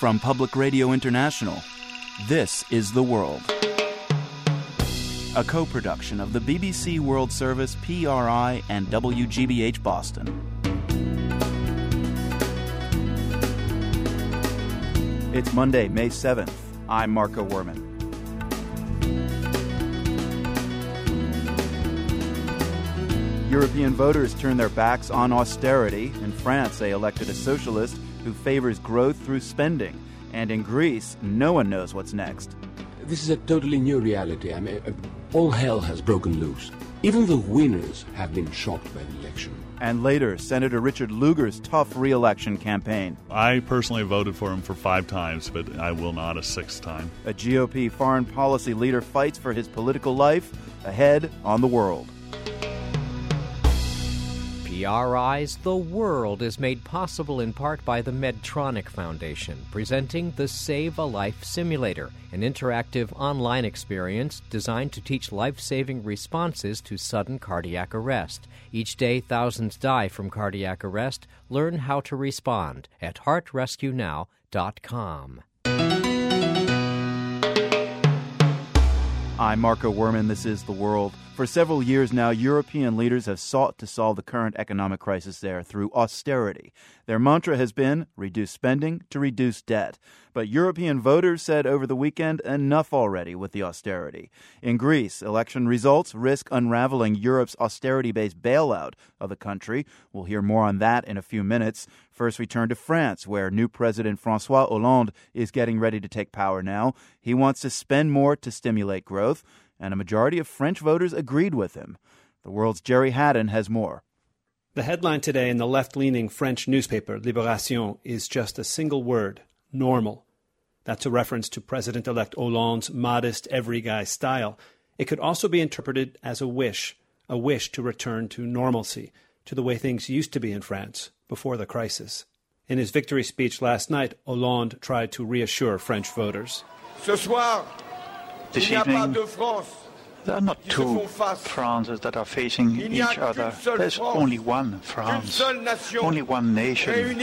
From Public Radio International, this is The World. A co production of the BBC World Service, PRI, and WGBH Boston. It's Monday, May 7th. I'm Marco Werman. European voters turn their backs on austerity. In France, they elected a socialist who favors growth through spending. And in Greece, no one knows what's next. This is a totally new reality. I mean, uh, all hell has broken loose. Even the winners have been shocked by the election. And later, Senator Richard Lugar's tough re election campaign. I personally voted for him for five times, but I will not a sixth time. A GOP foreign policy leader fights for his political life ahead on the world. PRI's The World is made possible in part by the Medtronic Foundation, presenting the Save a Life Simulator, an interactive online experience designed to teach life saving responses to sudden cardiac arrest. Each day, thousands die from cardiac arrest. Learn how to respond at heartrescuenow.com. I'm Marco Werman. This is The World. For several years now, European leaders have sought to solve the current economic crisis there through austerity. Their mantra has been reduce spending to reduce debt. But European voters said over the weekend enough already with the austerity. In Greece, election results risk unraveling Europe's austerity based bailout of the country. We'll hear more on that in a few minutes. First, we turn to France, where new President Francois Hollande is getting ready to take power now. He wants to spend more to stimulate growth, and a majority of French voters agreed with him. The world's Gerry Hadden has more. The headline today in the left leaning French newspaper, Libération, is just a single word normal. That's a reference to President elect Hollande's modest, every guy style. It could also be interpreted as a wish, a wish to return to normalcy, to the way things used to be in France before the crisis. In his victory speech last night, Hollande tried to reassure French voters. this evening, there are not two Frances that are facing each other. There's only one France, only one nation,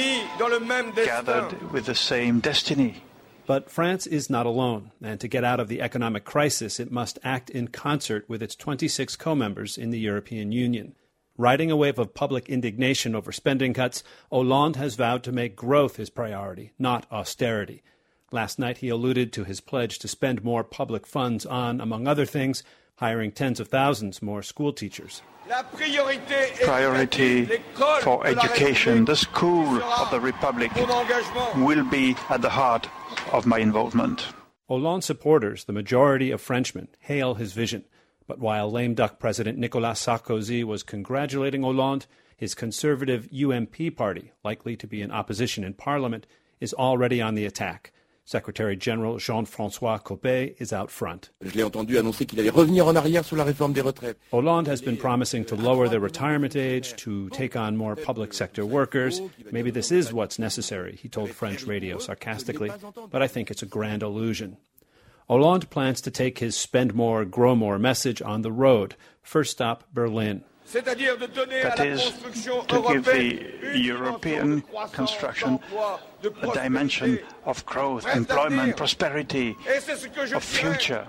gathered with the same destiny. But France is not alone, and to get out of the economic crisis, it must act in concert with its 26 co members in the European Union. Riding a wave of public indignation over spending cuts, Hollande has vowed to make growth his priority, not austerity. Last night, he alluded to his pledge to spend more public funds on, among other things, hiring tens of thousands more school teachers. Priority for education, the school of the Republic, will be at the heart of my involvement. Hollande supporters, the majority of Frenchmen, hail his vision. But while lame duck President Nicolas Sarkozy was congratulating Hollande, his conservative UMP party, likely to be in opposition in parliament, is already on the attack. Secretary General Jean-François Copé is out front. Hollande has been promising to lower the retirement age, to take on more public sector workers. Maybe this is what's necessary, he told French radio sarcastically, but I think it's a grand illusion. Hollande plans to take his spend more, grow more message on the road. First stop, Berlin. That is, to give the European construction a dimension of growth, employment, prosperity, of future.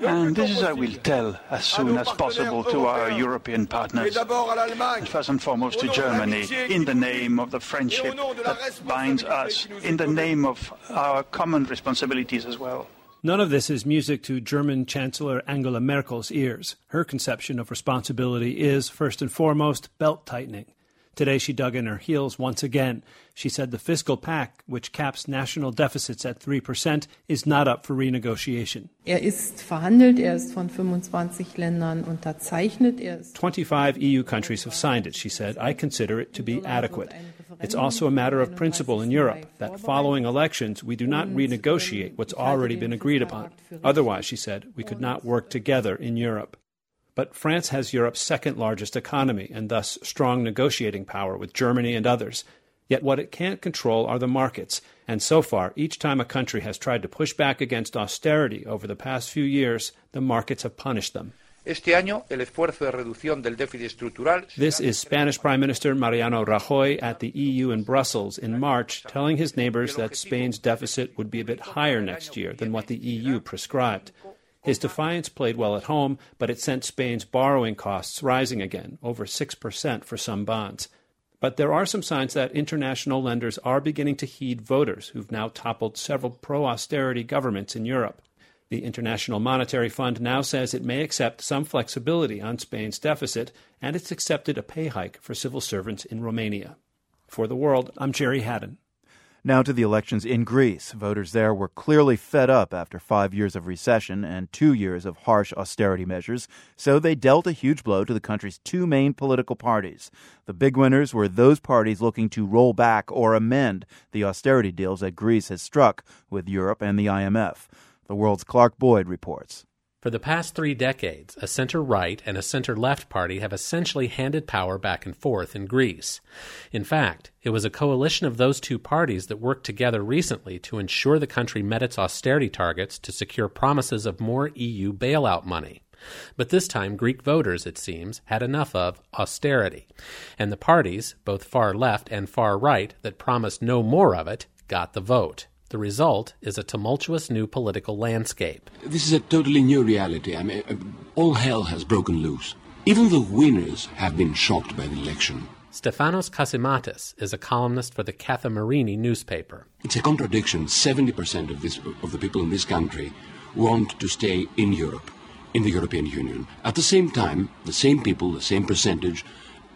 And this is I will tell as soon as possible to our European partners, and first and foremost to Germany, in the name of the friendship that binds us, in the name of our common responsibilities as well. None of this is music to German Chancellor Angela Merkel's ears. Her conception of responsibility is, first and foremost, belt tightening. Today she dug in her heels once again. She said the fiscal pact, which caps national deficits at 3%, is not up for renegotiation. Er ist verhandelt, er ist von 25 Ländern unterzeichnet. Er ist 25 EU countries have signed it, she said. I consider it to be adequate. It's also a matter of principle in Europe that following elections, we do not renegotiate what's already been agreed upon. Otherwise, she said, we could not work together in Europe. But France has Europe's second largest economy and thus strong negotiating power with Germany and others. Yet what it can't control are the markets. And so far, each time a country has tried to push back against austerity over the past few years, the markets have punished them. This is Spanish Prime Minister Mariano Rajoy at the EU in Brussels in March, telling his neighbors that Spain's deficit would be a bit higher next year than what the EU prescribed. His defiance played well at home, but it sent Spain's borrowing costs rising again, over 6% for some bonds. But there are some signs that international lenders are beginning to heed voters who've now toppled several pro austerity governments in Europe. The International Monetary Fund now says it may accept some flexibility on Spain's deficit, and it's accepted a pay hike for civil servants in Romania. For the world, I'm Gerry Hadden. Now to the elections in Greece. Voters there were clearly fed up after five years of recession and two years of harsh austerity measures, so they dealt a huge blow to the country's two main political parties. The big winners were those parties looking to roll back or amend the austerity deals that Greece has struck with Europe and the IMF. The world's Clark Boyd reports. For the past three decades, a center right and a center left party have essentially handed power back and forth in Greece. In fact, it was a coalition of those two parties that worked together recently to ensure the country met its austerity targets to secure promises of more EU bailout money. But this time, Greek voters, it seems, had enough of austerity. And the parties, both far left and far right, that promised no more of it, got the vote. The result is a tumultuous new political landscape. This is a totally new reality. I mean, all hell has broken loose. Even the winners have been shocked by the election. Stefanos Kasimatis is a columnist for the Kathimerini newspaper. It's a contradiction. 70% of, this, of the people in this country want to stay in Europe, in the European Union. At the same time, the same people, the same percentage,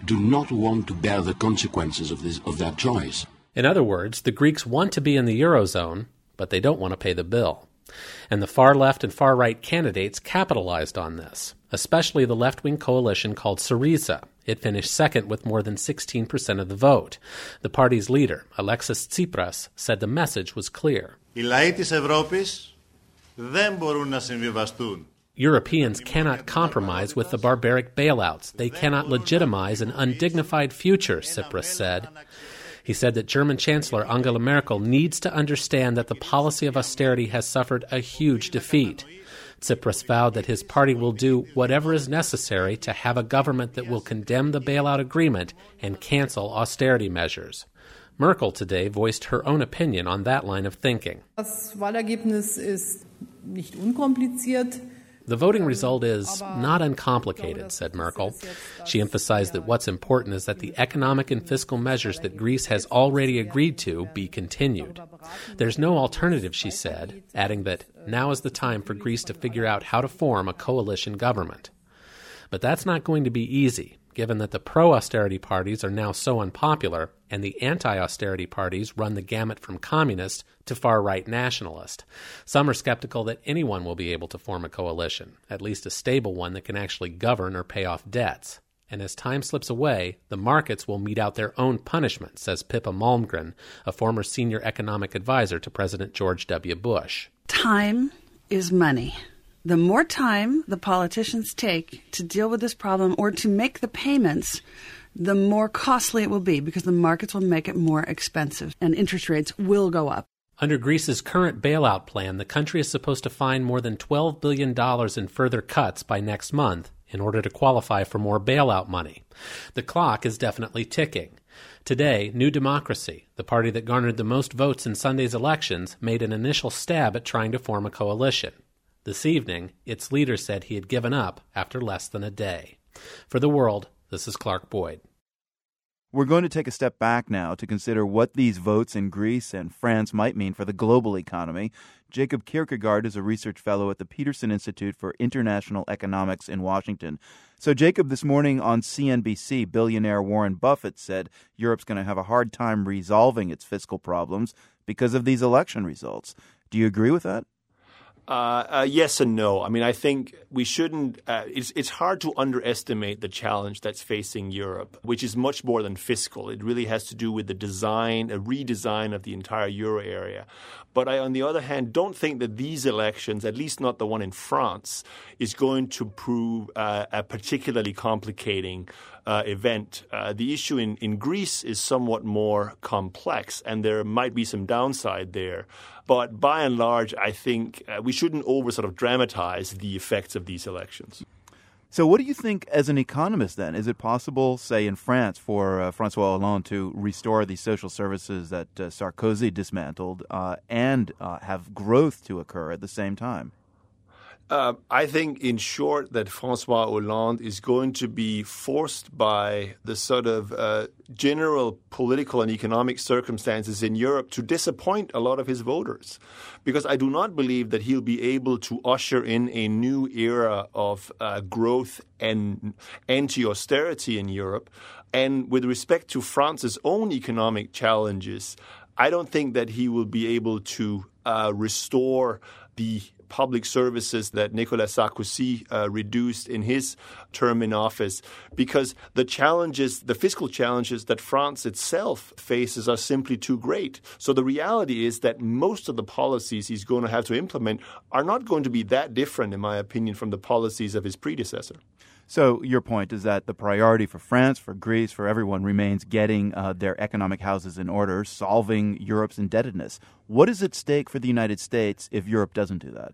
do not want to bear the consequences of, this, of that choice. In other words, the Greeks want to be in the Eurozone, but they don't want to pay the bill. And the far left and far right candidates capitalized on this, especially the left wing coalition called Syriza. It finished second with more than 16% of the vote. The party's leader, Alexis Tsipras, said the message was clear. Europeans cannot compromise with the barbaric bailouts. They cannot legitimize an undignified future, Tsipras said. He said that German Chancellor Angela Merkel needs to understand that the policy of austerity has suffered a huge defeat. Tsipras vowed that his party will do whatever is necessary to have a government that will condemn the bailout agreement and cancel austerity measures. Merkel today voiced her own opinion on that line of thinking. Das Wahlergebnis ist nicht unkompliziert. The voting result is not uncomplicated, said Merkel. She emphasized that what's important is that the economic and fiscal measures that Greece has already agreed to be continued. There's no alternative, she said, adding that now is the time for Greece to figure out how to form a coalition government. But that's not going to be easy given that the pro austerity parties are now so unpopular and the anti austerity parties run the gamut from communist to far right nationalist. Some are skeptical that anyone will be able to form a coalition, at least a stable one that can actually govern or pay off debts. And as time slips away, the markets will mete out their own punishment, says Pippa Malmgren, a former senior economic advisor to President George W. Bush. Time is money the more time the politicians take to deal with this problem or to make the payments, the more costly it will be because the markets will make it more expensive and interest rates will go up. Under Greece's current bailout plan, the country is supposed to find more than $12 billion in further cuts by next month in order to qualify for more bailout money. The clock is definitely ticking. Today, New Democracy, the party that garnered the most votes in Sunday's elections, made an initial stab at trying to form a coalition. This evening, its leader said he had given up after less than a day. For the world, this is Clark Boyd. We're going to take a step back now to consider what these votes in Greece and France might mean for the global economy. Jacob Kirkegaard is a research fellow at the Peterson Institute for International Economics in Washington. So, Jacob, this morning on CNBC, billionaire Warren Buffett said Europe's going to have a hard time resolving its fiscal problems because of these election results. Do you agree with that? Uh, uh, yes and no. I mean, I think we shouldn't. Uh, it's it's hard to underestimate the challenge that's facing Europe, which is much more than fiscal. It really has to do with the design, a redesign of the entire euro area. But I, on the other hand, don't think that these elections, at least not the one in France, is going to prove uh, a particularly complicating uh, event. Uh, the issue in, in Greece is somewhat more complex, and there might be some downside there. But by and large, I think uh, we shouldn't over sort of dramatize the effects of these elections. So, what do you think as an economist then? Is it possible, say, in France, for uh, Francois Hollande to restore the social services that uh, Sarkozy dismantled uh, and uh, have growth to occur at the same time? Uh, I think, in short, that Francois Hollande is going to be forced by the sort of uh, general political and economic circumstances in Europe to disappoint a lot of his voters. Because I do not believe that he'll be able to usher in a new era of uh, growth and anti austerity in Europe. And with respect to France's own economic challenges, I don't think that he will be able to uh, restore the public services that Nicolas Sarkozy uh, reduced in his term in office because the challenges, the fiscal challenges that France itself faces are simply too great. So the reality is that most of the policies he's going to have to implement are not going to be that different, in my opinion, from the policies of his predecessor. So your point is that the priority for France, for Greece, for everyone remains getting uh, their economic houses in order, solving Europe's indebtedness. What is at stake for the United States if Europe doesn't do that?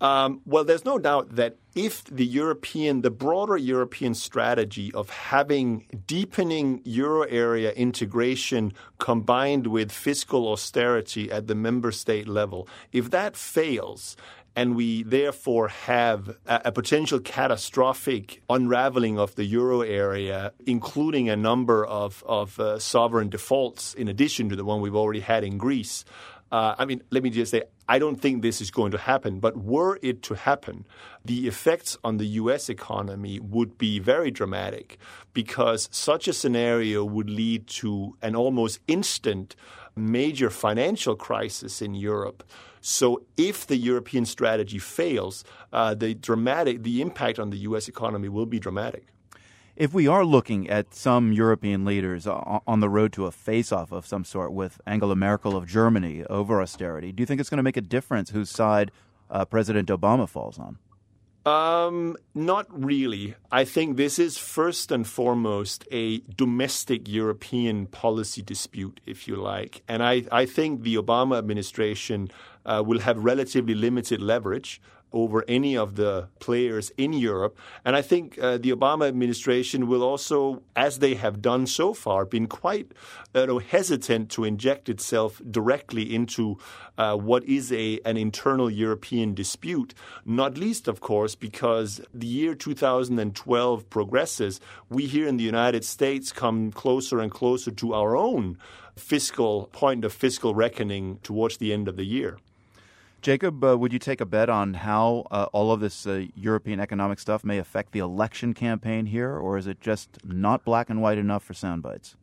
Um, well, there's no doubt that if the European, the broader European strategy of having deepening euro area integration combined with fiscal austerity at the member state level, if that fails, and we therefore have a, a, potential catastrophic unraveling of the euro area, including a number of, of uh, sovereign defaults in addition to the one we've already had in Greece. Uh, I mean, let me just say, I don't think this is going to happen, but were it to happen, the effects on the US economy would be very dramatic because such a scenario would lead to an almost instant major financial crisis in Europe. So, if the European strategy fails, uh, the dramatic, the impact on the U.S. economy will be dramatic. If we are looking at some European leaders on the road to a face off of some sort with Angela Merkel of Germany over austerity, do you think it's going to make a difference whose side uh, President Obama falls on? Um, not really. I think this is first and foremost a domestic European policy dispute, if you like. And I, I think the Obama administration uh, will have relatively limited leverage over any of the players in Europe. And I think uh, the Obama administration will also, as they have done so far, been quite hesitant to inject itself directly into uh, what is a an internal European dispute. Not least, of course, because the year 2012 progresses, we here in the United States come closer and closer to our own fiscal point of fiscal reckoning towards the end of the year. Jacob, uh, would you take a bet on how uh, all of this uh, European economic stuff may affect the election campaign here, or is it just not black and white enough for sound bites?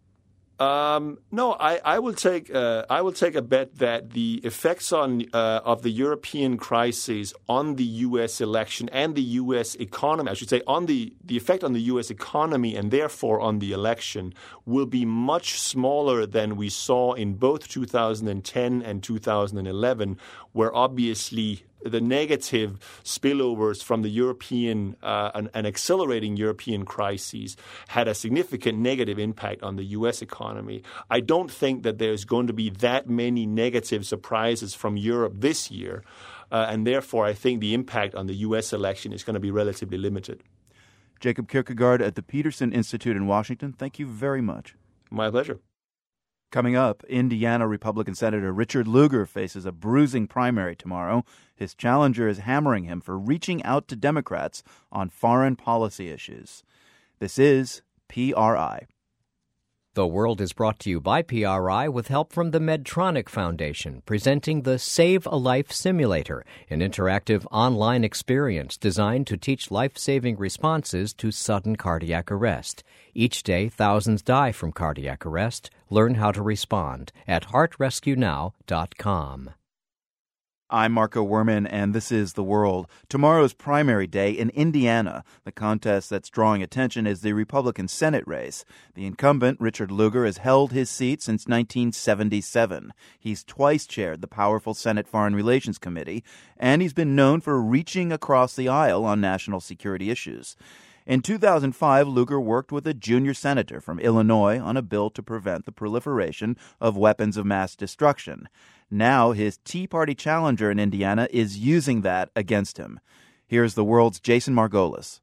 Um, no, I, I, will take uh, I will take a bet that the effects on uh, of the European crisis on the U.S. election and the U.S. economy, I should say, on the the effect on the U.S. economy and therefore on the election will be much smaller than we saw in both 2010 and 2011, where obviously the negative spillovers from the European uh, an, an, accelerating European crises had a significant negative impact on the U.S. economy. I don't think that there's going to be that many negative surprises from Europe this year, uh, and therefore I think the impact on the U.S. election is going to be relatively limited. Jacob Kirkegaard at the Peterson Institute in Washington. Thank you very much. My pleasure. Coming up, Indiana Republican Senator Richard Lugar faces a bruising primary tomorrow. His challenger is hammering him for reaching out to Democrats on foreign policy issues. This is PRI. The World is brought to you by PRI with help from the Medtronic Foundation, presenting the Save a Life Simulator, an interactive online experience designed to teach life saving responses to sudden cardiac arrest. Each day, thousands die from cardiac arrest. Learn how to respond at heartrescuenow.com. I'm Marco Werman, and this is The World. Tomorrow's primary day in Indiana. The contest that's drawing attention is the Republican Senate race. The incumbent, Richard Lugar, has held his seat since 1977. He's twice chaired the powerful Senate Foreign Relations Committee, and he's been known for reaching across the aisle on national security issues. In 2005, Lugar worked with a junior senator from Illinois on a bill to prevent the proliferation of weapons of mass destruction. Now, his Tea Party challenger in Indiana is using that against him. Here's the world's Jason Margolis.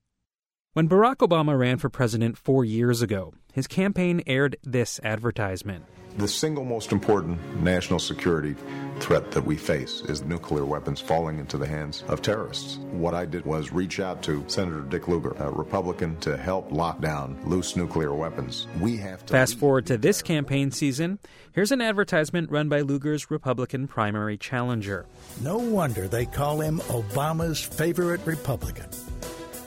When Barack Obama ran for president four years ago, his campaign aired this advertisement. The single most important national security threat that we face is nuclear weapons falling into the hands of terrorists. What I did was reach out to Senator Dick Lugar, a Republican, to help lock down loose nuclear weapons. We have to. Fast forward to this campaign season. Here's an advertisement run by Lugar's Republican primary challenger. No wonder they call him Obama's favorite Republican.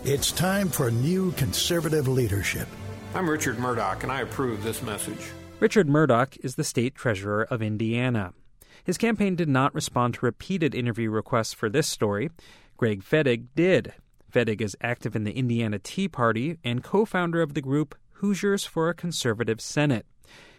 It's time for new conservative leadership. I'm Richard Mourdock, and I approve this message. Richard Mourdock is the state treasurer of Indiana. His campaign did not respond to repeated interview requests for this story. Greg Fettig did. Fettig is active in the Indiana Tea Party and co founder of the group Hoosiers for a Conservative Senate.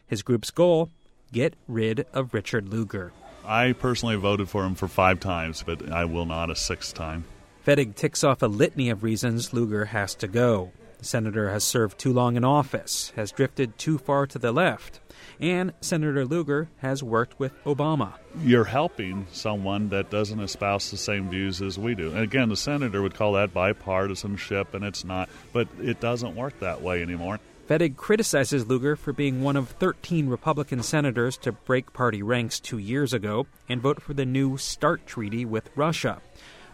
His group's goal get rid of Richard Lugar. I personally voted for him for five times, but I will not a sixth time. Fettig ticks off a litany of reasons Lugar has to go. The senator has served too long in office, has drifted too far to the left, and Senator Lugar has worked with Obama. You're helping someone that doesn't espouse the same views as we do. And again, the senator would call that bipartisanship, and it's not, but it doesn't work that way anymore. Fettig criticizes Lugar for being one of 13 Republican senators to break party ranks two years ago and vote for the new START treaty with Russia.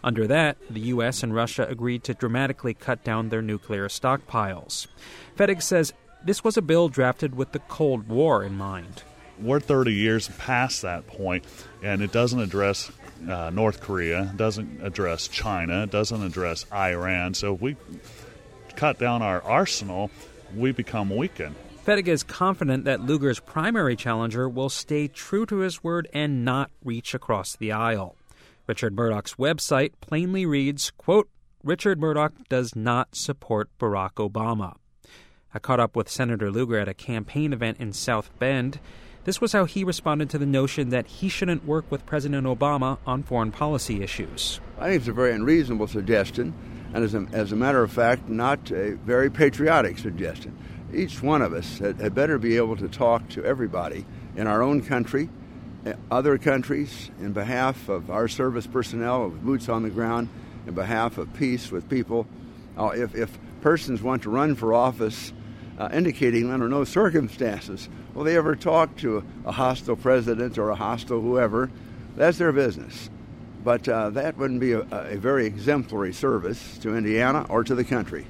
Under that, the U.S. and Russia agreed to dramatically cut down their nuclear stockpiles. Fettig says this was a bill drafted with the Cold War in mind. We're 30 years past that point, and it doesn't address uh, North Korea, doesn't address China, doesn't address Iran. So if we cut down our arsenal, we become weakened. Fettig is confident that Lugar's primary challenger will stay true to his word and not reach across the aisle. Richard Mourdock's website plainly reads, quote, Richard Murdoch does not support Barack Obama. I caught up with Senator Lugar at a campaign event in South Bend. This was how he responded to the notion that he shouldn't work with President Obama on foreign policy issues. I think it's a very unreasonable suggestion, and as a, as a matter of fact, not a very patriotic suggestion. Each one of us had, had better be able to talk to everybody in our own country other countries in behalf of our service personnel, of boots on the ground, in behalf of peace with people. Uh, if, if persons want to run for office uh, indicating under no circumstances will they ever talk to a, a, hostile president or a hostile whoever, that's their business. But uh, that wouldn't be a, a very exemplary service to Indiana or to the country.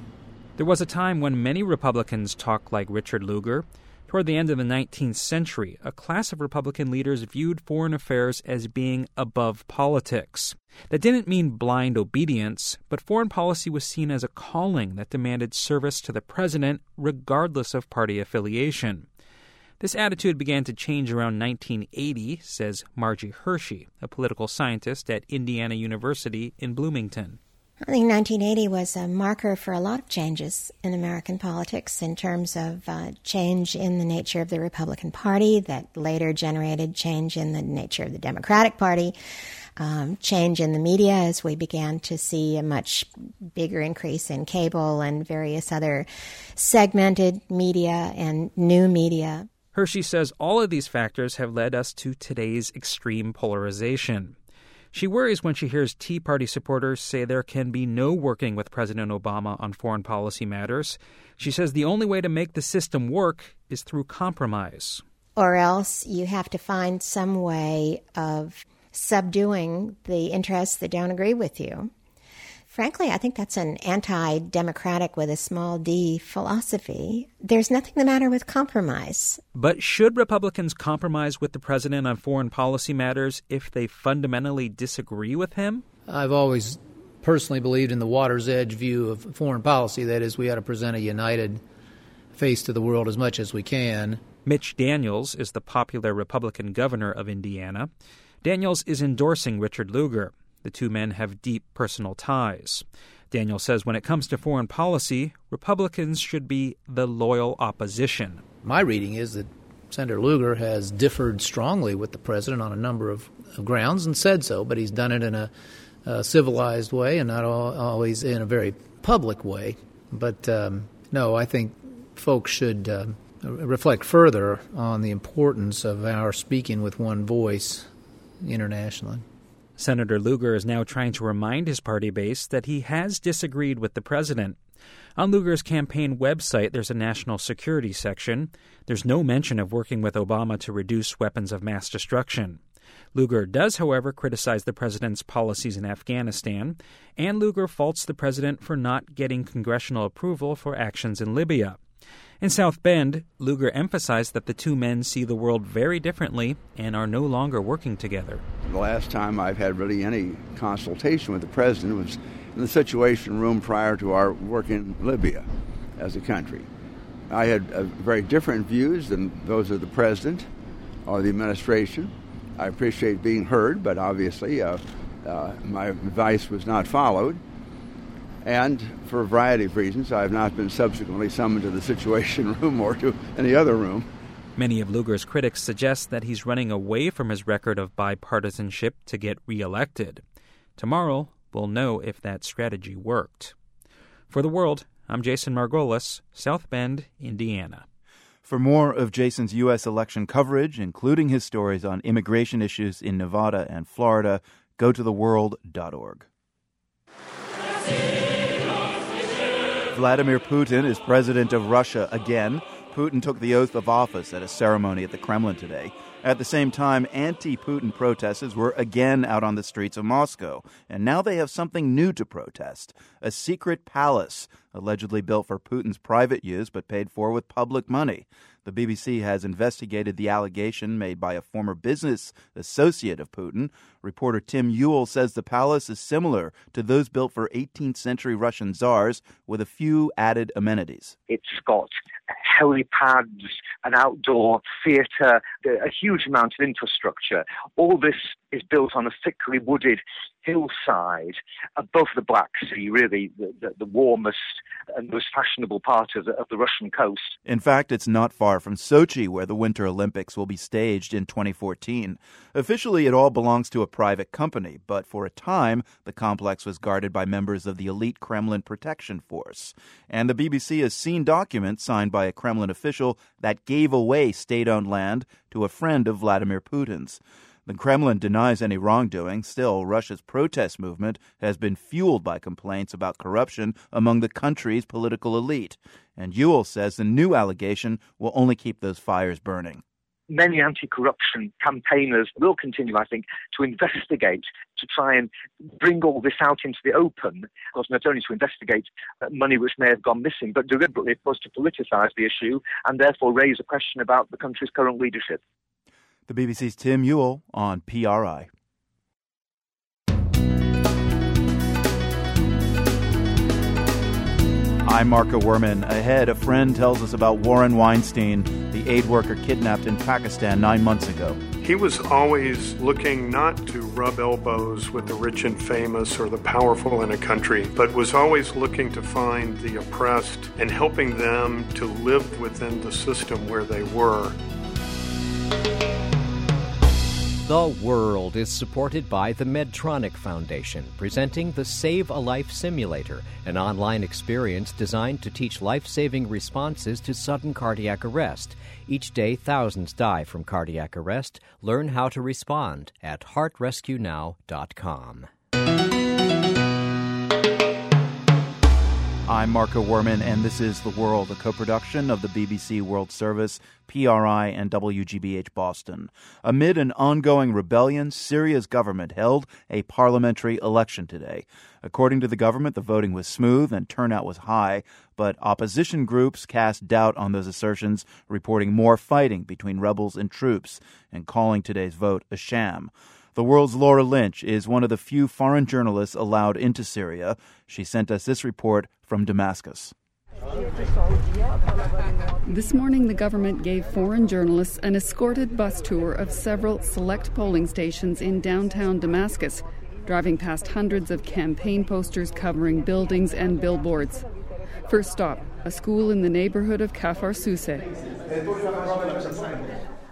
There was a time when many Republicans talked like Richard Lugar. Toward the end of the 19th century, a class of Republican leaders viewed foreign affairs as being above politics. That didn't mean blind obedience, but foreign policy was seen as a calling that demanded service to the president regardless of party affiliation. This attitude began to change around 1980, says Margie Hershey, a political scientist at Indiana University in Bloomington. I think 1980 was a marker for a lot of changes in American politics in terms of uh, change in the nature of the Republican Party that later generated change in the nature of the Democratic Party, um, change in the media as we began to see a much bigger increase in cable and various other segmented media and new media. Hershey says all of these factors have led us to today's extreme polarization. She worries when she hears Tea Party supporters say there can be no working with President Obama on foreign policy matters. She says the only way to make the system work is through compromise. Or else you have to find some way of subduing the interests that don't agree with you frankly, I think that's an anti democratic with a small d philosophy. There's nothing the matter with compromise. But should Republicans compromise with the president on foreign policy matters if they fundamentally disagree with him? I've always personally believed in the water's edge view of foreign policy. That is, we ought to present a united face to the world as much as we can. Mitch Daniels is the popular Republican governor of Indiana. Daniels is endorsing Richard Lugar. The two men have deep personal ties. Daniel says when it comes to foreign policy, Republicans should be the loyal opposition. My reading is that Senator Lugar has differed strongly with the president on a number of, grounds and said so, but he's done it in a, a civilized way and not all, always in a very public way. But um, no, I think folks should uh, reflect further on the importance of our speaking with one voice internationally. Senator Lugar is now trying to remind his party base that he has disagreed with the president. On Lugar's campaign website, there's a national security section. There's no mention of working with Obama to reduce weapons of mass destruction. Lugar does, however, criticize the president's policies in Afghanistan, and Lugar faults the president for not getting congressional approval for actions in Libya. In South Bend, Lugar emphasized that the two men see the world very differently and are no longer working together. The last time I've had really any consultation with the president was in the Situation Room prior to our work in Libya as a country. I had uh, very different views than those of the president or the administration. I appreciate being heard, but obviously uh, uh, my advice was not followed. And for a variety of reasons, I have not been subsequently summoned to the Situation Room or to any other room. Many of Lugar's critics suggest that he's running away from his record of bipartisanship to get reelected. Tomorrow, we'll know if that strategy worked. For the world, I'm Jason Margolis, South Bend, Indiana. For more of Jason's U.S. election coverage, including his stories on immigration issues in Nevada and Florida, go to theworld.org. Vladimir Putin is president of Russia again. Putin took the oath of office at a ceremony at the Kremlin today. At the same time, anti Putin protesters were again out on the streets of Moscow, and now they have something new to protest a secret palace, allegedly built for Putin's private use but paid for with public money. The BBC has investigated the allegation made by a former business associate of Putin. Reporter Tim Whewell says the palace is similar to those built for 18th century Russian czars with a few added amenities. It's got helipads, an outdoor theatre, a huge amount of infrastructure. All this is built on a thickly wooded hillside above the Black Sea, really the, the, the warmest and most fashionable part of the, of the, Russian coast. In fact, it's not far from Sochi, where the Winter Olympics will be staged in 2014. Officially, it all belongs to a private company, but for a time, the complex was guarded by members of the elite Kremlin Protection Force. And the BBC has seen documents signed by a Kremlin official that gave away state owned land to a friend of Vladimir Putin's. The Kremlin denies any wrongdoing. Still, Russia's protest movement has been fueled by complaints about corruption among the country's political elite. And Whewell says the new allegation will only keep those fires burning many anti-corruption campaigners will continue, I think, to investigate, to try and bring all this out into the open. Of course, not only to investigate uh, money which may have gone missing, but deliberately, of course, to politicise the issue and therefore raise a question about the country's current leadership. The BBC's Tim Whewell on PRI. I'm Marco Werman. Ahead, a friend tells us about Warren Weinstein, the aid worker kidnapped in Pakistan nine months ago. He was always looking not to rub elbows with the rich and famous or the powerful in a country, but was always looking to find the oppressed and helping them to live within the system where they were. The World is supported by the Medtronic Foundation, presenting the Save a Life Simulator, an online experience designed to teach life saving responses to sudden cardiac arrest. Each day, thousands die from cardiac arrest. Learn how to respond at heartrescuenow.com. I'm Marco Werman, and this is The World, a co production of the BBC World Service, PRI, and WGBH Boston. Amid an ongoing rebellion, Syria's government held a parliamentary election today. According to the government, the voting was smooth and turnout was high, but opposition groups cast doubt on those assertions, reporting more fighting between rebels and troops and calling today's vote a sham. The world's Laura Lynch is one of the few foreign journalists allowed into Syria. She sent us this report from Damascus. This morning, the government gave foreign journalists an escorted bus tour of several select polling stations in downtown Damascus, driving past hundreds of campaign posters covering buildings and billboards. First stop, a school in the neighborhood of Kafar Suse.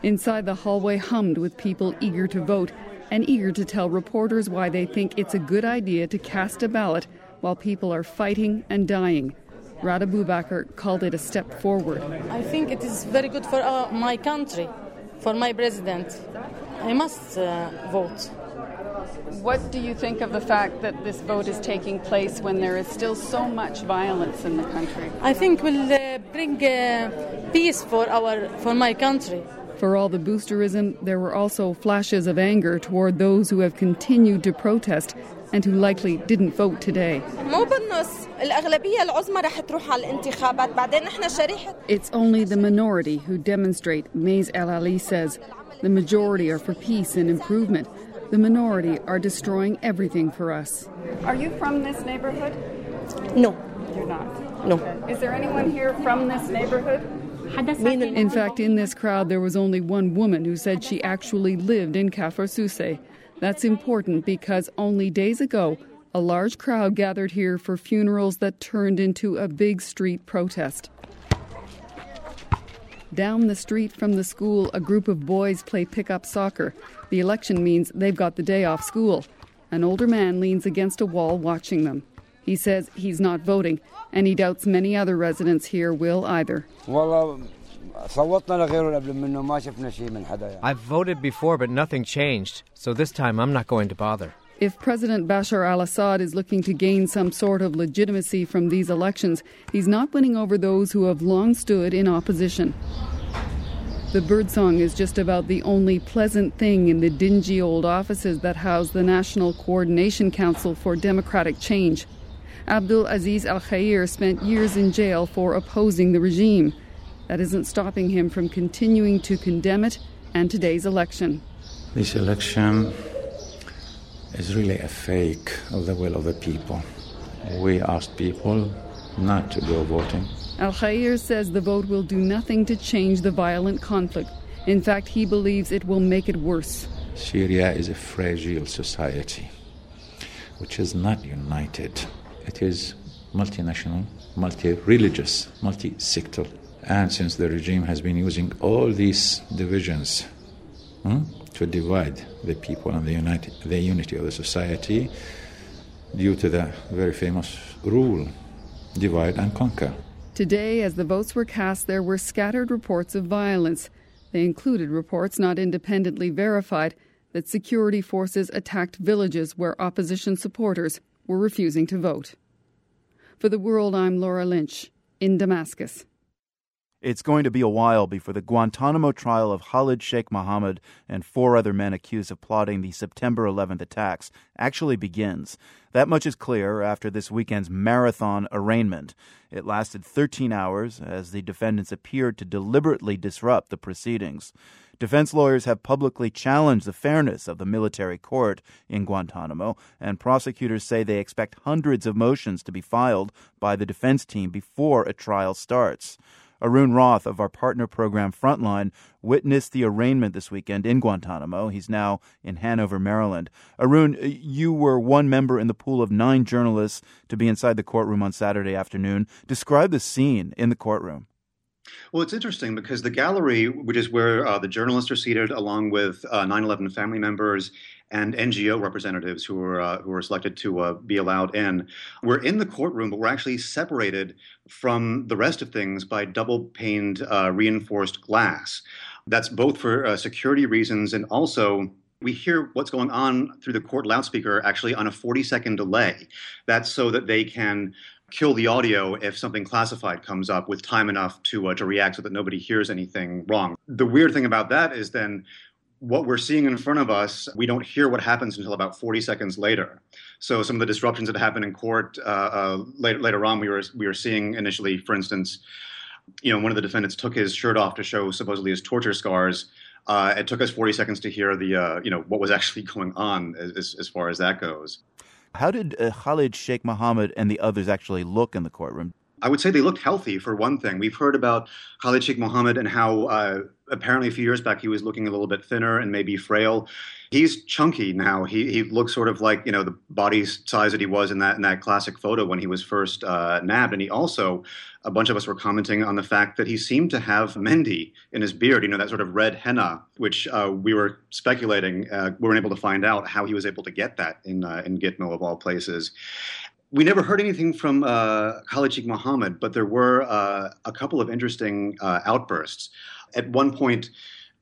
Inside, the hallway hummed with people eager to vote and eager to tell reporters why they think it's a good idea to cast a ballot while people are fighting and dying. Rada Bubakar called it a step forward. I think it is very good for uh, my country, for my president. I must uh, vote. What do you think of the fact that this vote is taking place when there is still so much violence in the country? I think will uh, bring uh, peace for our for my country. For all the boosterism, there were also flashes of anger toward those who have continued to protest and who likely didn't vote today. It's only the minority who demonstrate, Mays El Ali says. The majority are for peace and improvement. The minority are destroying everything for us. Are you from this neighborhood? No. You're not? No. Is there anyone here from this neighborhood? In fact, in this crowd, there was only one woman who said she actually lived in Kafr Sousse. That's important because only days ago, a large crowd gathered here for funerals that turned into a big street protest. Down the street from the school, a group of boys play pickup soccer. The election means they've got the day off school. An older man leans against a wall watching them. He says he's not voting, and he doubts many other residents here will either. I've voted before, but nothing changed, so this time I'm not going to bother. If President Bashar al Assad is looking to gain some sort of legitimacy from these elections, he's not winning over those who have long stood in opposition. The birdsong is just about the only pleasant thing in the dingy old offices that house the National Coordination Council for Democratic Change. Abdul Aziz Al Khair spent years in jail for opposing the regime. That isn't stopping him from continuing to condemn it and today's election. This election is really a fake of the will of the people. We asked people not to go voting. Al Khair says the vote will do nothing to change the violent conflict. In fact, he believes it will make it worse. Syria is a fragile society which is not united. It is multinational, multi religious, multi sectoral and since the regime has been using all these divisions hmm, to divide the people and the, united, the unity of the society, due to the very famous rule divide and conquer. Today, as the votes were cast, there were scattered reports of violence. They included reports not independently verified that security forces attacked villages where opposition supporters were refusing to vote. For the world, I'm Laura Lynch in Damascus. It's going to be a while before the Guantanamo trial of Khalid Sheikh Mohammed and four other men accused of plotting the September 11th attacks actually begins. That much is clear after this weekend's marathon arraignment. It lasted 13 hours as the defendants appeared to deliberately disrupt the proceedings. Defense lawyers have publicly challenged the fairness of the military court in Guantanamo, and prosecutors say they expect hundreds of motions to be filed by the defense team before a trial starts. Arun Rath of our partner program Frontline witnessed the arraignment this weekend in Guantanamo. He's now in Hanover, Maryland. Arun, uh, you were one member in the pool of nine journalists to be inside the courtroom on Saturday afternoon. Describe the scene in the courtroom. Well, it's interesting because the gallery, which is where uh, the journalists are seated along with uh, 9 11 family members and NGO representatives who were uh, who were selected to uh, be allowed in. We're in the courtroom, but we're actually separated from the rest of things by double paned uh, reinforced glass. That's both for uh, security reasons and also we hear what's going on through the court loudspeaker actually on a 40 second delay. That's so that they can kill the audio if something classified comes up with time enough to uh, to react so that nobody hears anything wrong. The weird thing about that is then what we're seeing in front of us, we don't hear what happens until about 40 seconds later. So some of the disruptions that happen in court uh, uh, later, later on, we were we were seeing initially, for instance, you know, one of the defendants took his shirt off to show supposedly his torture scars. Uh, it took us 40 seconds to hear the uh, you know what was actually going on as, as far as that goes. How did uh, Khalid Sheikh Mohammed and the others actually look in the courtroom? I would say they looked healthy for one thing. We've heard about Khalid Sheikh Mohammed and how uh, apparently a few years back he was looking a little bit thinner and maybe frail. He's chunky now. He he looks sort of like you know the body size that he was in that in that classic photo when he was first uh, nabbed. And he also, a bunch of us were commenting on the fact that he seemed to have mehndi in his beard. You know that sort of red henna, which uh, we were speculating. Uh, we weren't able to find out how he was able to get that in uh, in Gitmo of all places we never heard anything from uh, Khalid Sheikh Mohammed, but there were uh, a couple of interesting uh, outbursts. At one point,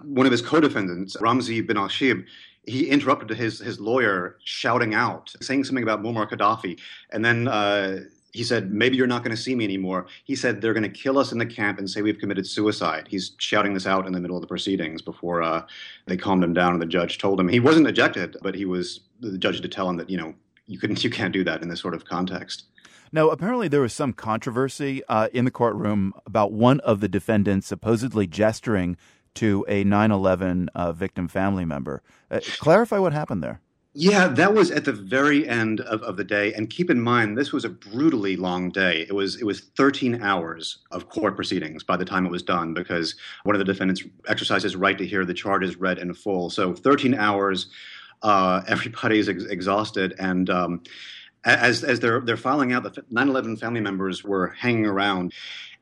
one of his co-defendants, Ramzi bin al-Shibh, he interrupted his his lawyer shouting out, saying something about Muammar Gaddafi, and then. Uh, he said, Maybe you're not going to see me anymore. He said, They're going to kill us in the camp and say we've committed suicide. He's shouting this out in the middle of the proceedings before uh, they calmed him down and the judge told him. He wasn't ejected, but he was, the judge to tell him that, you know, you, couldn't, you can't do that in this sort of context. Now, apparently, there was some controversy uh, in the courtroom about one of the defendants supposedly gesturing to a 9 11 uh, victim family member. Uh, clarify what happened there. Yeah, that was at the very end of, of the day. And keep in mind, this was a brutally long day. It was it was 13 hours of court proceedings by the time it was done because one of the defendants exercised his right to hear the charges read in full. So 13 hours, uh, everybody's ex- exhausted. And um, as, as they're, they're filing out, the 9 11 family members were hanging around.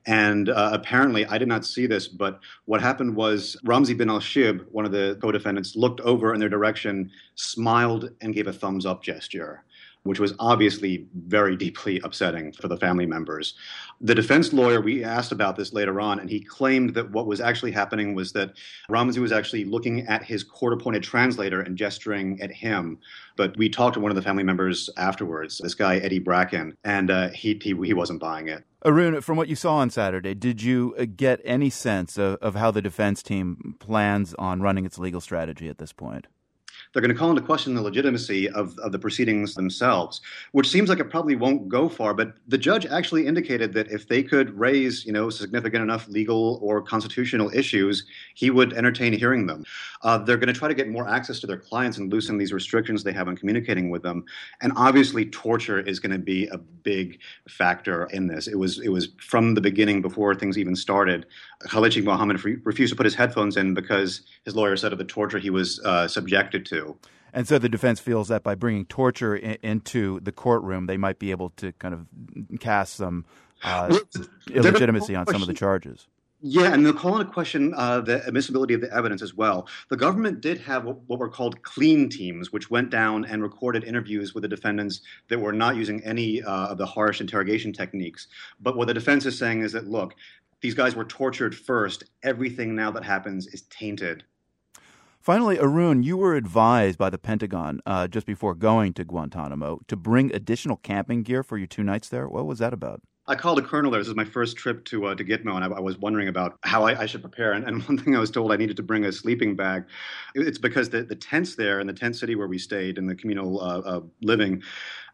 And uh, apparently, I did not see this, but what happened was Ramzi bin al Shibh, one of the co defendants, looked over in their direction, smiled, and gave a thumbs up gesture which was obviously very deeply upsetting for the family members. The defense lawyer, we asked about this later on, and he claimed that what was actually happening was that Ramzi was actually looking at his court appointed translator and gesturing at him. But we talked to one of the family members afterwards, this guy, Eddie Bracken, and uh, he, he, he wasn't buying it. Arun, from what you saw on Saturday, did you uh, get any sense of, of how the defense team plans on running its legal strategy at this point? They're going to call into question the legitimacy of, of the proceedings themselves, which seems like it probably won't go far. But the judge actually indicated that if they could raise, you know, significant enough legal or constitutional issues, he would entertain hearing them. Uh, they're going to try to get more access to their clients and loosen these restrictions they have on communicating with them. And obviously, torture is going to be a big factor in this. It was it was from the beginning before things even started. Khalid Sheikh Mohammed refused to put his headphones in because his lawyer said of the torture he was uh, subjected to. And so the defense feels that by bringing torture in, into the courtroom, they might be able to kind of cast some uh, illegitimacy on some of the charges. Yeah, and they'll call into question uh, the admissibility of the evidence as well. The government did have what were called clean teams, which went down and recorded interviews with the defendants that were not using any uh, of the harsh interrogation techniques. But what the defense is saying is that, look, these guys were tortured first. Everything now that happens is tainted Finally, Arun, you were advised by the Pentagon uh, just before going to Guantanamo to bring additional camping gear for your two nights there. What was that about? I called a colonel there. This is my first trip to uh, to Gitmo, and I, I, was wondering about how I, I should prepare. And, and, one thing I was told I needed to bring a sleeping bag. It's because the, the tents there in the tent city where we stayed in the communal uh, uh living,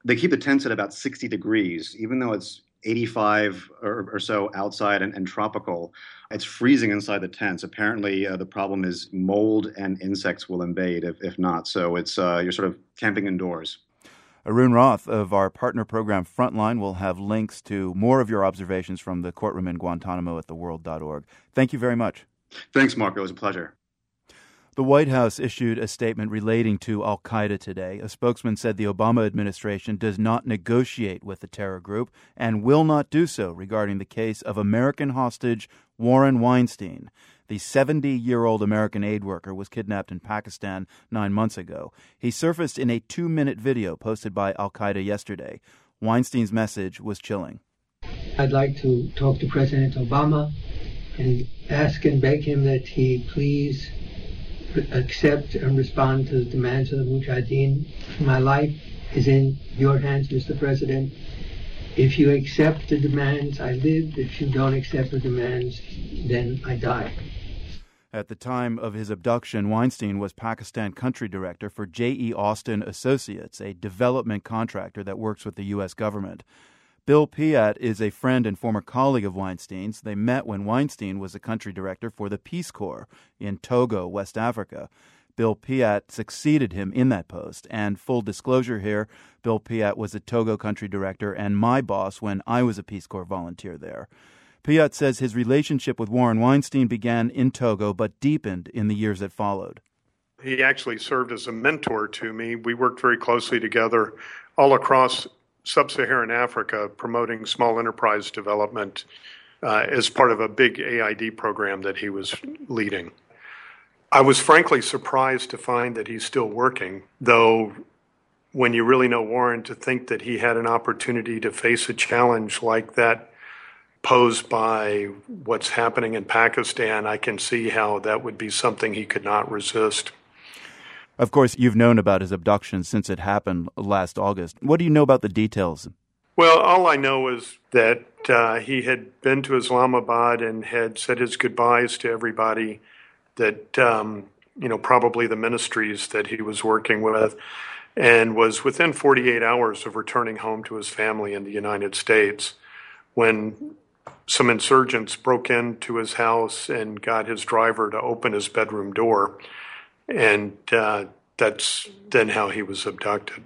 they keep the tents at about 60 degrees, even though it's 85 or, or so outside and, and, tropical. It's freezing inside the tents. Apparently, uh, the problem is mold and insects will invade if, if not. So it's uh, you're sort of camping indoors. Arun Rath of our partner program Frontline will have links to more of your observations from the courtroom in Guantanamo at theworld.org. Thank you very much. Thanks, Mark. It was a pleasure. The White House issued a statement relating to Al Qaeda today. A spokesman said the Obama administration does not negotiate with the terror group and will not do so regarding the case of American hostage Warren Weinstein. The 70 year old American aid worker was kidnapped in Pakistan nine months ago. He surfaced in a two minute video posted by Al Qaeda yesterday. Weinstein's message was chilling. I'd like to talk to President Obama and ask and beg him that he please accept and respond to the demands of the Mujahideen. My life is in your hands, Mr. President. If you accept the demands, I live. If you don't accept the demands, then I die. At the time of his abduction, Weinstein was Pakistan country director for J.E. Austin Associates, a development contractor that works with the U.S. government. Bill Piatt is a friend and former colleague of Weinstein's. They met when Weinstein was the country director for the Peace Corps in Togo, West Africa. Bill Piatt succeeded him in that post. And full disclosure here, Bill Piatt was the Togo country director and my boss when I was a Peace Corps volunteer there. Piatt says his relationship with Warren Weinstein began in Togo but deepened in the years that followed. He actually served as a mentor to me. We worked very closely together all across sub Saharan Africa promoting small enterprise development uh, as part of a big AID program that he was leading. I was frankly surprised to find that he's still working, though, when you really know Warren, to think that he had an opportunity to face a challenge like that posed by what's happening in Pakistan, I can see how that would be something he could not resist. Of course, you've known about his abduction since it happened last August. What do you know about the details? Well, all I know is that uh, he had been to Islamabad and had said his goodbyes to everybody that, um, you know, probably the ministries that he was working with, and was within 48 hours of returning home to his family in the United States when some insurgents broke into his house and got his driver to open his bedroom door. And uh, that's then how he was abducted.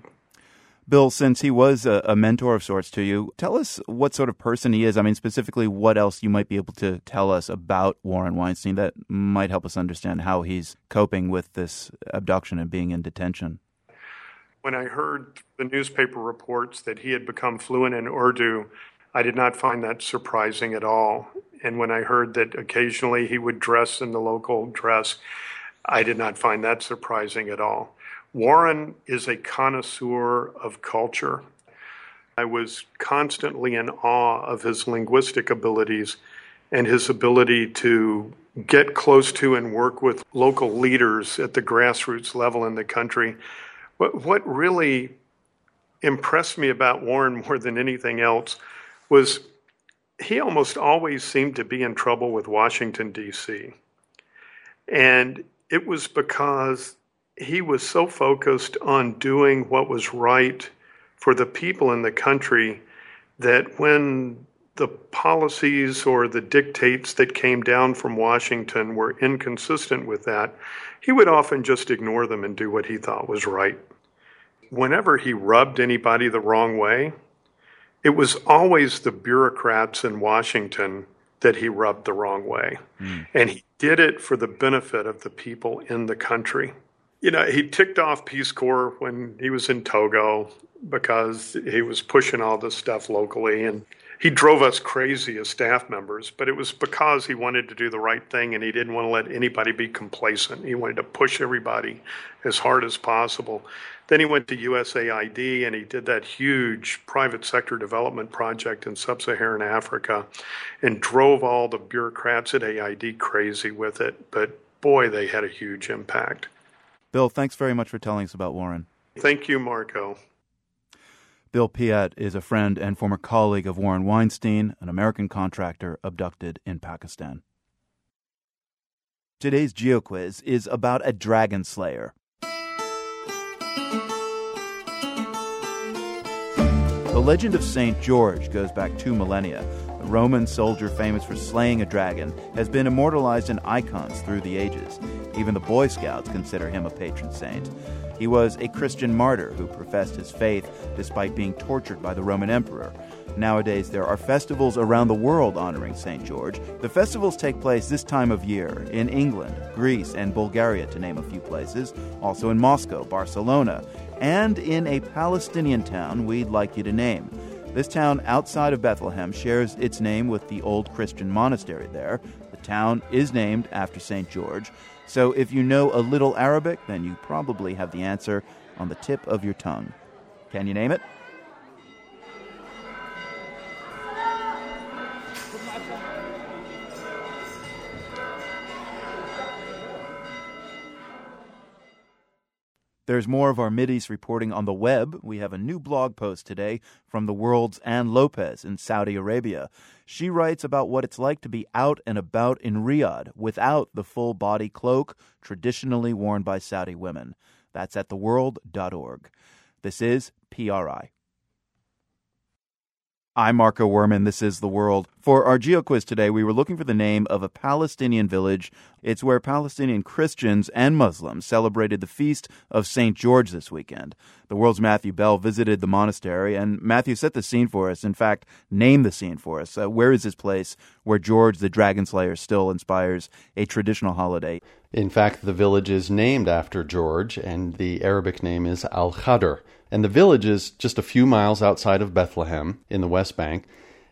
Bill, since he was a, a, mentor of sorts to you, tell us what sort of person he is. I mean, specifically, what else you might be able to tell us about Warren Weinstein that might help us understand how he's coping with this abduction and being in detention. When I heard the newspaper reports that he had become fluent in Urdu, I did not find that surprising at all. And when I heard that occasionally he would dress in the local dress, I did not find that surprising at all. Warren is a connoisseur of culture. I was constantly in awe of his linguistic abilities and his ability to get close to and work with local leaders at the grassroots level in the country. What, what really impressed me about Warren more than anything else was he almost always seemed to be in trouble with Washington, D.C. And it was because he was so focused on doing what was right for the people in the country that when the policies or the dictates that came down from Washington were inconsistent with that, he would often just ignore them and do what he thought was right. Whenever he rubbed anybody the wrong way, it was always the bureaucrats in Washington that he rubbed the wrong way. Mm. And he did it for the benefit of the people in the country you know, he ticked off Peace Corps when he was in Togo because he was pushing all this stuff locally and he drove us crazy as staff members, but it was because he wanted to do the right thing and he didn't want to let anybody be complacent. He wanted to push everybody as hard as possible. Then he went to USAID and he did that huge private sector development project in sub Saharan Africa and drove all the bureaucrats at AID crazy with it. But boy, they had a huge impact. Bill, thanks very much for telling us about Warren. Thank you, Marco. Bill Piatt is a friend and former colleague of Warren Weinstein, an American contractor abducted in Pakistan. Today's GeoQuiz is about a dragon slayer. The legend of St. George goes back two millennia. The Roman soldier famous for slaying a dragon has been immortalized in icons through the ages. Even the Boy Scouts consider him a patron saint. He was a Christian martyr who professed his faith despite being tortured by the Roman emperor. Nowadays, there are festivals around the world honoring St. George. The festivals take place this time of year in England, Greece, and Bulgaria, to name a few places, also in Moscow, Barcelona, and in a Palestinian town we'd like you to name. This town outside of Bethlehem shares its name with the old Christian monastery there. The town is named after St. George. So if you know a little Arabic, then you probably have the answer on the tip of your tongue. Can you name it? There's more of our Mideast reporting on the web. We have a new blog post today from the world's Anne Lopez in Saudi Arabia. She writes about what it's like to be out and about in Riyadh without the full body cloak traditionally worn by Saudi women. That's at theworld.org. This is PRI. I'm Marco Werman. This is The World. For our Geo quiz today, we were looking for the name of a Palestinian village. It's where Palestinian Christians and Muslims celebrated the feast of St. George this weekend. The World's Matthew Bell visited the monastery, and Matthew set the scene for us. In fact, named the scene for us. Uh, where is this place where George the Dragon Slayer still inspires a traditional holiday? In fact, the village is named after George, and the Arabic name is Al Khadr. And the village is just a few miles outside of Bethlehem in the West Bank.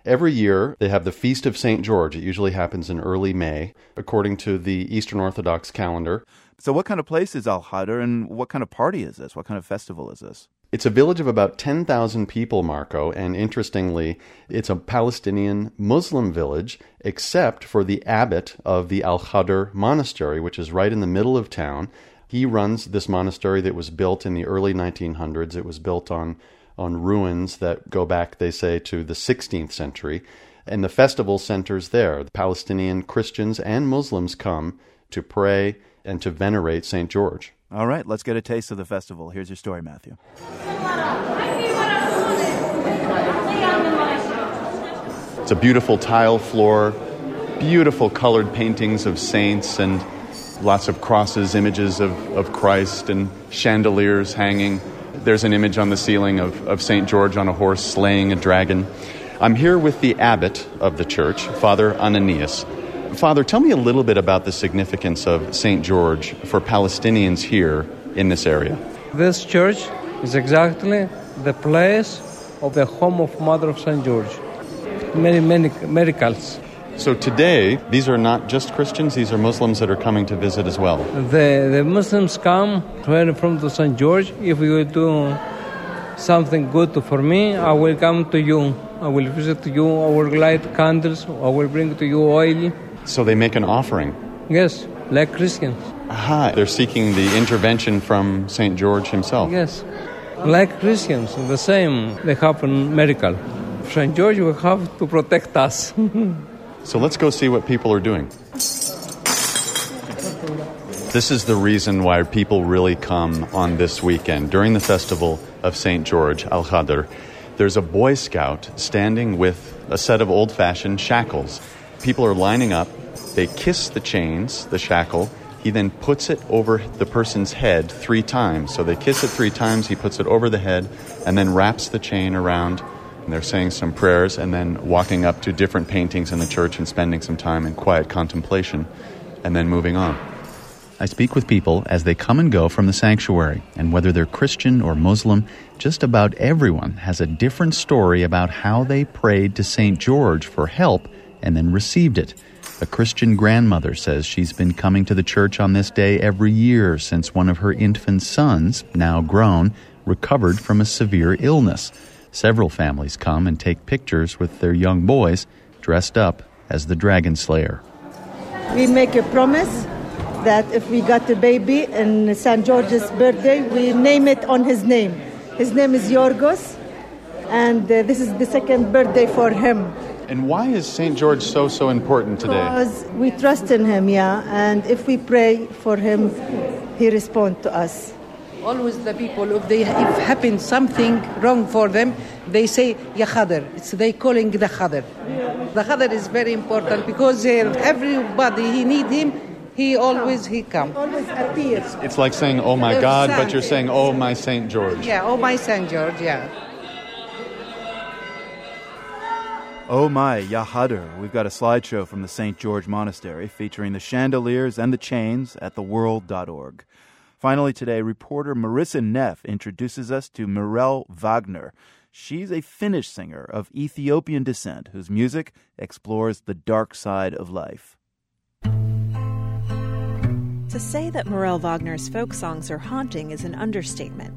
Every year, they have the Feast of St. George. It usually happens in early May, according to the Eastern Orthodox calendar. So, what kind of place is Al Khadr, and what kind of party is this? What kind of festival is this? It's a village of about 10,000 people, Marco, and interestingly, it's a Palestinian Muslim village, except for the abbot of the Al Khadr monastery, which is right in the middle of town He runs this monastery that was built in the early 1900s. It was built on on ruins that go back, they say, to the 16th century. And the festival centers there. The Palestinian Christians and Muslims come to pray and to venerate St. George. All right, let's get a taste of the festival. Here's your story, Matthew. It's a beautiful tile floor, beautiful colored paintings of saints, and lots of crosses, images of, of Christ, and chandeliers hanging. There's an image on the ceiling of, of St. George on a horse slaying a dragon. I'm here with the abbot of the church, Father Ananias. Father, tell me a little bit about the significance of St. George for Palestinians here in this area. This church is exactly the place of the home of Mother of St. George. Many, many miracles. So today, these are not just Christians, these are Muslims that are coming to visit as well. The, the Muslims come from the St. George. If you do something good for me, I will come to you. I will visit you. I will light candles. I will bring to you oil. So they make an offering. Yes, like Christians. Aha, they're seeking the intervention from St. George himself. Yes, like Christians, the same. They have a miracle. St. George will have to protect us. So let's go see what people are doing. This is the reason why people really come on this weekend. During the festival of St. George, Al Khadr, there's a Boy Scout standing with a set of old fashioned shackles. People are lining up, they kiss the chains, the shackle. He then puts it over the person's head three times. So they kiss it three times, he puts it over the head, and then wraps the chain around and they're saying some prayers and then walking up to different paintings in the church and spending some time in quiet contemplation and then moving on. I speak with people as they come and go from the sanctuary, and whether they're Christian or Muslim, just about everyone has a different story about how they prayed to St. George for help and then received it. A Christian grandmother says she's been coming to the church on this day every year since one of her infant sons, now grown, recovered from a severe illness. Several families come and take pictures with their young boys dressed up as the Dragon Slayer. We make a promise that if we got a baby in St. George's birthday, we name it on his name. His name is Yorgos, and uh, this is the second birthday for him. And why is St. George so, so important today? Because we trust in him, yeah, and if we pray for him, he responds to us always the people if they if happen something wrong for them they say ya khadr it's they calling the khadr the khadr is very important because everybody he need him he always he come always appears it's like saying oh my god but you're saying oh my saint george yeah oh my saint george yeah Oh my, Yahadr. We've got a slideshow from the St. George Monastery featuring the chandeliers and the chains at theworld.org. Finally, today, reporter Marissa Neff introduces us to Mirel Wagner. She's a Finnish singer of Ethiopian descent whose music explores the dark side of life. To say that Mirel Wagner's folk songs are haunting is an understatement.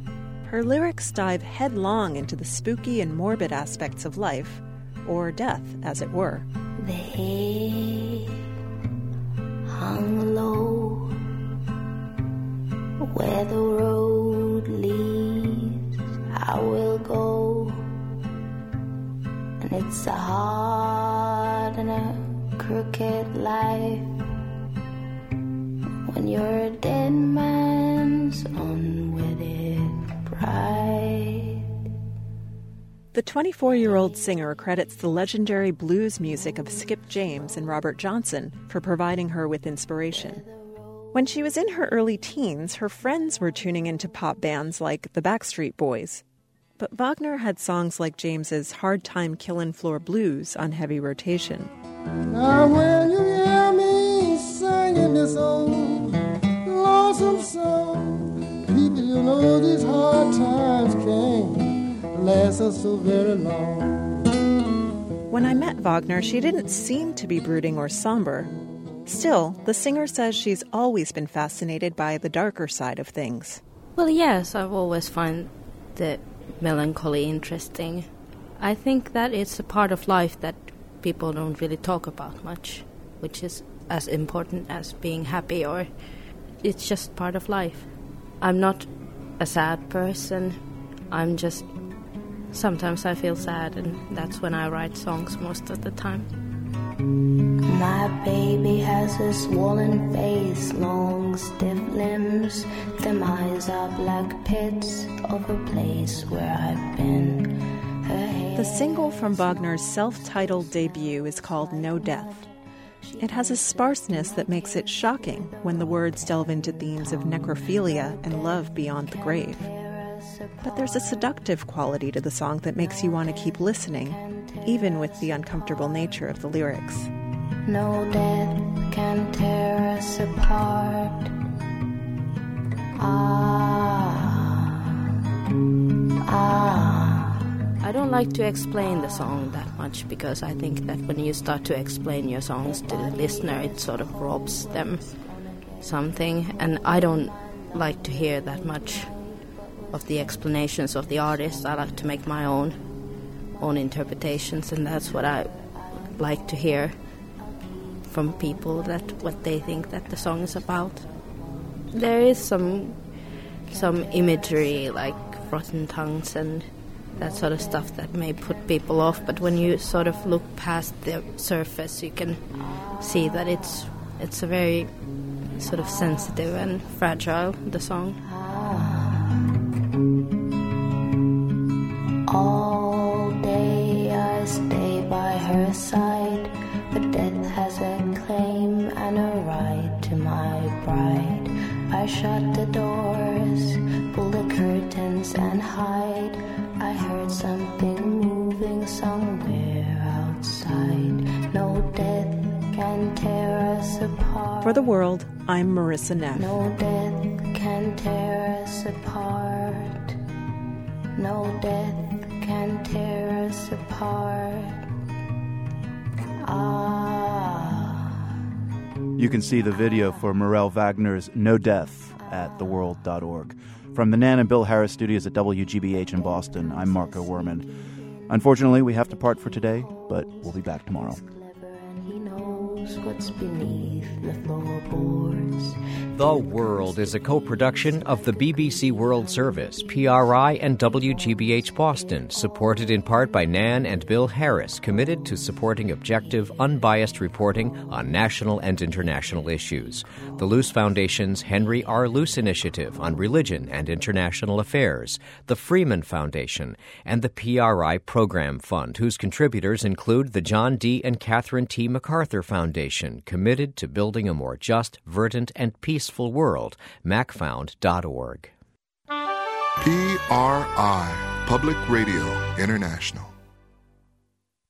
Her lyrics dive headlong into the spooky and morbid aspects of life, or death, as it were. The head hung low where the road leads, I will go. And it's a hard and a crooked life when you're a dead man's unwedded bride. The 24 year old singer credits the legendary blues music of Skip James and Robert Johnson for providing her with inspiration. When she was in her early teens, her friends were tuning into pop bands like the Backstreet Boys. But Wagner had songs like James's Hard Time Killin' Floor Blues on heavy rotation. Now when you hear me singing this old lonesome song, people, you know these hard times can't last us so very long. When I met Wagner, she didn't seem to be brooding or somber. Still, the singer says she's always been fascinated by the darker side of things. Well, yes, I've always found the melancholy interesting. I think that it's a part of life that people don't really talk about much, which is as important as being happy or it's just part of life. I'm not a sad person. I'm just sometimes I feel sad, and that's when I write songs most of the time. My baby has a swollen face, long, stiff limbs. Them eyes are black pits of a place where I've been. The single from Wagner's self titled debut is called No Death. It has a sparseness that makes it shocking when the words delve into themes of necrophilia and love beyond the grave. But there's a seductive quality to the song that makes you want to keep listening, even with the uncomfortable nature of the lyrics. No death can tear us apart. Ah, ah. I don't like to explain the song that much because I think that when you start to explain your songs to the listener, it sort of robs them something, and I don't like to hear that much of the explanations of the artist. I like to make my own own interpretations, and that's what I like to hear from people that what they think that the song is about. There is some some imagery like rotten tongues and that sort of stuff that may put people off, but when you sort of look past the surface, you can see that it's it's a very sort of sensitive and fragile the song. All day I stay by her side, but death has a claim and a right to my bride. I shut the doors, pull the curtains, and hide. I heard something moving somewhere outside. No death can tear us apart. For the world, I'm Marissa Neff. No death can tear us apart. No death can tear us apart. Ah. You can see the video for Mirel Wagner's No Death at theworld.org. From the Nan and Bill Harris studios at WGBH in Boston, I'm Marco Werman. Unfortunately, we have to part for today, but we'll be back tomorrow. Knows what's beneath the floorboards. The World is a co production of the BBC World Service, PRI, and WGBH Boston, supported in part by Nan and Bill Harris, committed to supporting objective, unbiased reporting on national and international issues. The Luce Foundation's Henry R. Luce Initiative on Religion and International Affairs, the Freeman Foundation, and the PRI Program Fund, whose contributors include the John D. and Catherine T. MacArthur Foundation, committed to building a more just, verdant, and peaceful world. MacFound.org. PRI, Public Radio International.